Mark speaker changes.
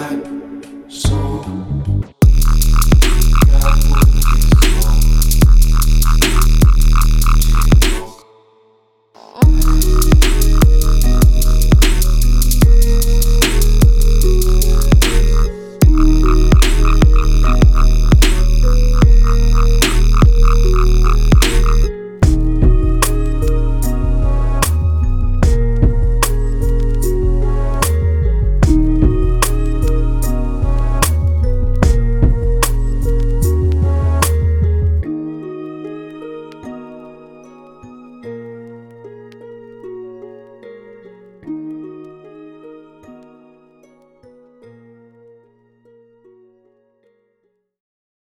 Speaker 1: time.